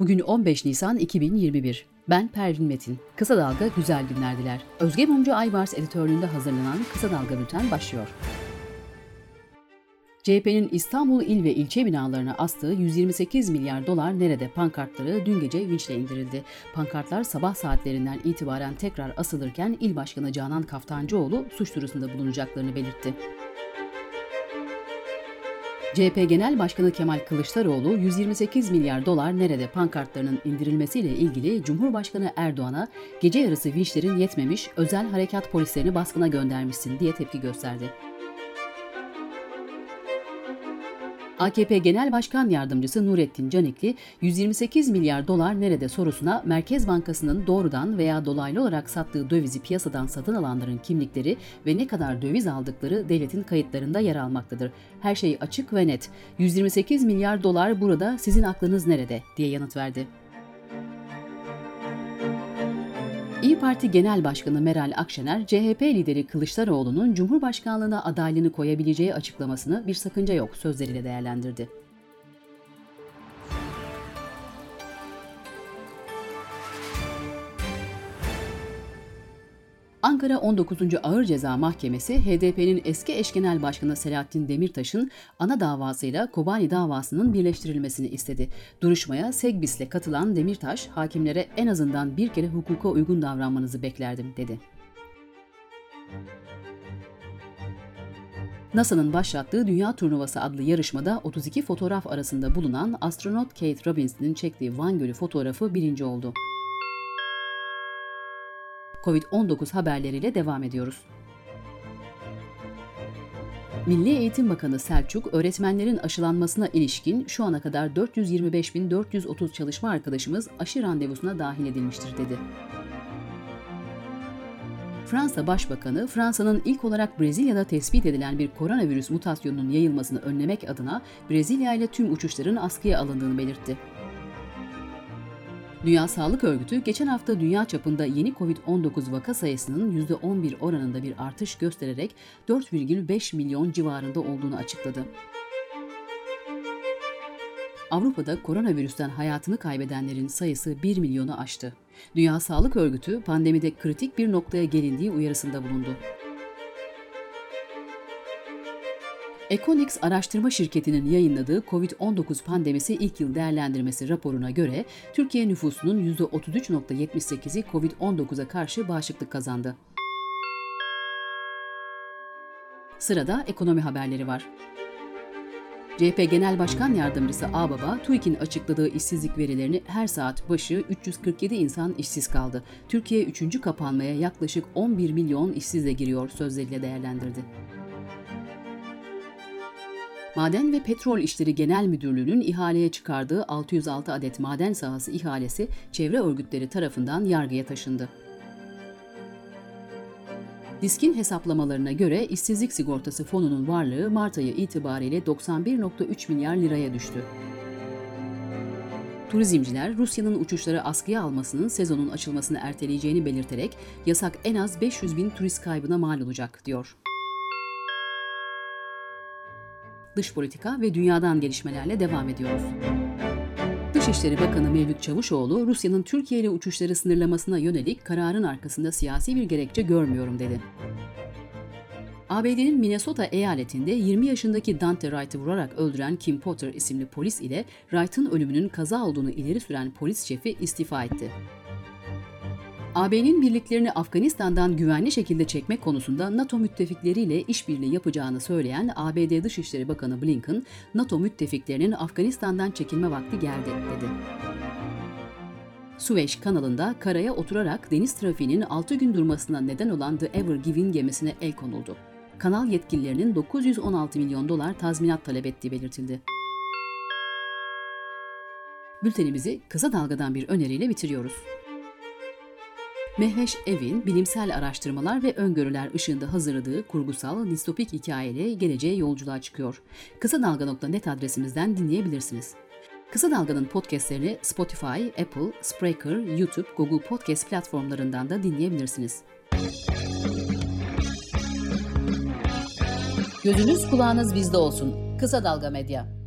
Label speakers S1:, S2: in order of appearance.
S1: Bugün 15 Nisan 2021. Ben Pervin Metin. Kısa Dalga güzel günler diler. Özge Mumcu Aybars editörlüğünde hazırlanan Kısa Dalga Bülten başlıyor. CHP'nin İstanbul il ve ilçe binalarına astığı 128 milyar dolar nerede pankartları dün gece vinçle indirildi. Pankartlar sabah saatlerinden itibaren tekrar asılırken İl Başkanı Canan Kaftancıoğlu suç duyurusunda bulunacaklarını belirtti. CHP Genel Başkanı Kemal Kılıçdaroğlu 128 milyar dolar nerede pankartlarının indirilmesiyle ilgili Cumhurbaşkanı Erdoğan'a gece yarısı vinçlerin yetmemiş özel harekat polislerini baskına göndermişsin diye tepki gösterdi. AKP Genel Başkan Yardımcısı Nurettin Canikli, 128 milyar dolar nerede sorusuna Merkez Bankası'nın doğrudan veya dolaylı olarak sattığı dövizi piyasadan satın alanların kimlikleri ve ne kadar döviz aldıkları devletin kayıtlarında yer almaktadır. Her şey açık ve net. 128 milyar dolar burada sizin aklınız nerede diye yanıt verdi. İyi Parti Genel Başkanı Meral Akşener, CHP lideri Kılıçdaroğlu'nun Cumhurbaşkanlığına adaylığını koyabileceği açıklamasını bir sakınca yok sözleriyle değerlendirdi. Ankara 19. Ağır Ceza Mahkemesi, HDP'nin eski eş genel başkanı Selahattin Demirtaş'ın ana davasıyla Kobani davasının birleştirilmesini istedi. Duruşmaya Segbis'le katılan Demirtaş, hakimlere en azından bir kere hukuka uygun davranmanızı beklerdim, dedi. NASA'nın başlattığı Dünya Turnuvası adlı yarışmada 32 fotoğraf arasında bulunan astronot Kate Robinson'ın çektiği Van Gölü fotoğrafı birinci oldu. Covid-19 haberleriyle devam ediyoruz. Milli Eğitim Bakanı Selçuk, öğretmenlerin aşılanmasına ilişkin şu ana kadar 425.430 çalışma arkadaşımız aşı randevusuna dahil edilmiştir dedi. Fransa Başbakanı, Fransa'nın ilk olarak Brezilya'da tespit edilen bir koronavirüs mutasyonunun yayılmasını önlemek adına Brezilya ile tüm uçuşların askıya alındığını belirtti. Dünya Sağlık Örgütü geçen hafta dünya çapında yeni COVID-19 vaka sayısının %11 oranında bir artış göstererek 4,5 milyon civarında olduğunu açıkladı. Avrupa'da koronavirüsten hayatını kaybedenlerin sayısı 1 milyonu aştı. Dünya Sağlık Örgütü pandemide kritik bir noktaya gelindiği uyarısında bulundu. Econix araştırma şirketinin yayınladığı COVID-19 pandemisi ilk yıl değerlendirmesi raporuna göre Türkiye nüfusunun %33.78'i COVID-19'a karşı bağışıklık kazandı. Sırada ekonomi haberleri var. CHP Genel Başkan Yardımcısı Ağbaba, TÜİK'in açıkladığı işsizlik verilerini her saat başı 347 insan işsiz kaldı. Türkiye 3. kapanmaya yaklaşık 11 milyon işsizle giriyor sözleriyle değerlendirdi. Maden ve Petrol İşleri Genel Müdürlüğü'nün ihaleye çıkardığı 606 adet maden sahası ihalesi çevre örgütleri tarafından yargıya taşındı. Diskin hesaplamalarına göre işsizlik sigortası fonunun varlığı Mart ayı itibariyle 91.3 milyar liraya düştü. Turizmciler Rusya'nın uçuşları askıya almasının sezonun açılmasını erteleyeceğini belirterek yasak en az 500 bin turist kaybına mal olacak diyor dış politika ve dünyadan gelişmelerle devam ediyoruz. Dışişleri Bakanı Mevlüt Çavuşoğlu, Rusya'nın Türkiye ile uçuşları sınırlamasına yönelik kararın arkasında siyasi bir gerekçe görmüyorum dedi. ABD'nin Minnesota eyaletinde 20 yaşındaki Dante Wright'ı vurarak öldüren Kim Potter isimli polis ile Wright'ın ölümünün kaza olduğunu ileri süren polis şefi istifa etti. AB'nin birliklerini Afganistan'dan güvenli şekilde çekmek konusunda NATO müttefikleriyle işbirliği yapacağını söyleyen ABD Dışişleri Bakanı Blinken, NATO müttefiklerinin Afganistan'dan çekilme vakti geldi dedi. Süveyş kanalında karaya oturarak deniz trafiğinin 6 gün durmasına neden olan The Ever Given gemisine el konuldu. Kanal yetkililerinin 916 milyon dolar tazminat talep ettiği belirtildi. Bültenimizi kısa dalgadan bir öneriyle bitiriyoruz. Mehveş Evin bilimsel araştırmalar ve öngörüler ışığında hazırladığı kurgusal distopik hikayeyle geleceğe yolculuğa çıkıyor. Kısa Dalga.net adresimizden dinleyebilirsiniz. Kısa Dalga'nın podcastlerini Spotify, Apple, Spreaker, YouTube, Google Podcast platformlarından da dinleyebilirsiniz. Gözünüz kulağınız bizde olsun. Kısa Dalga Medya.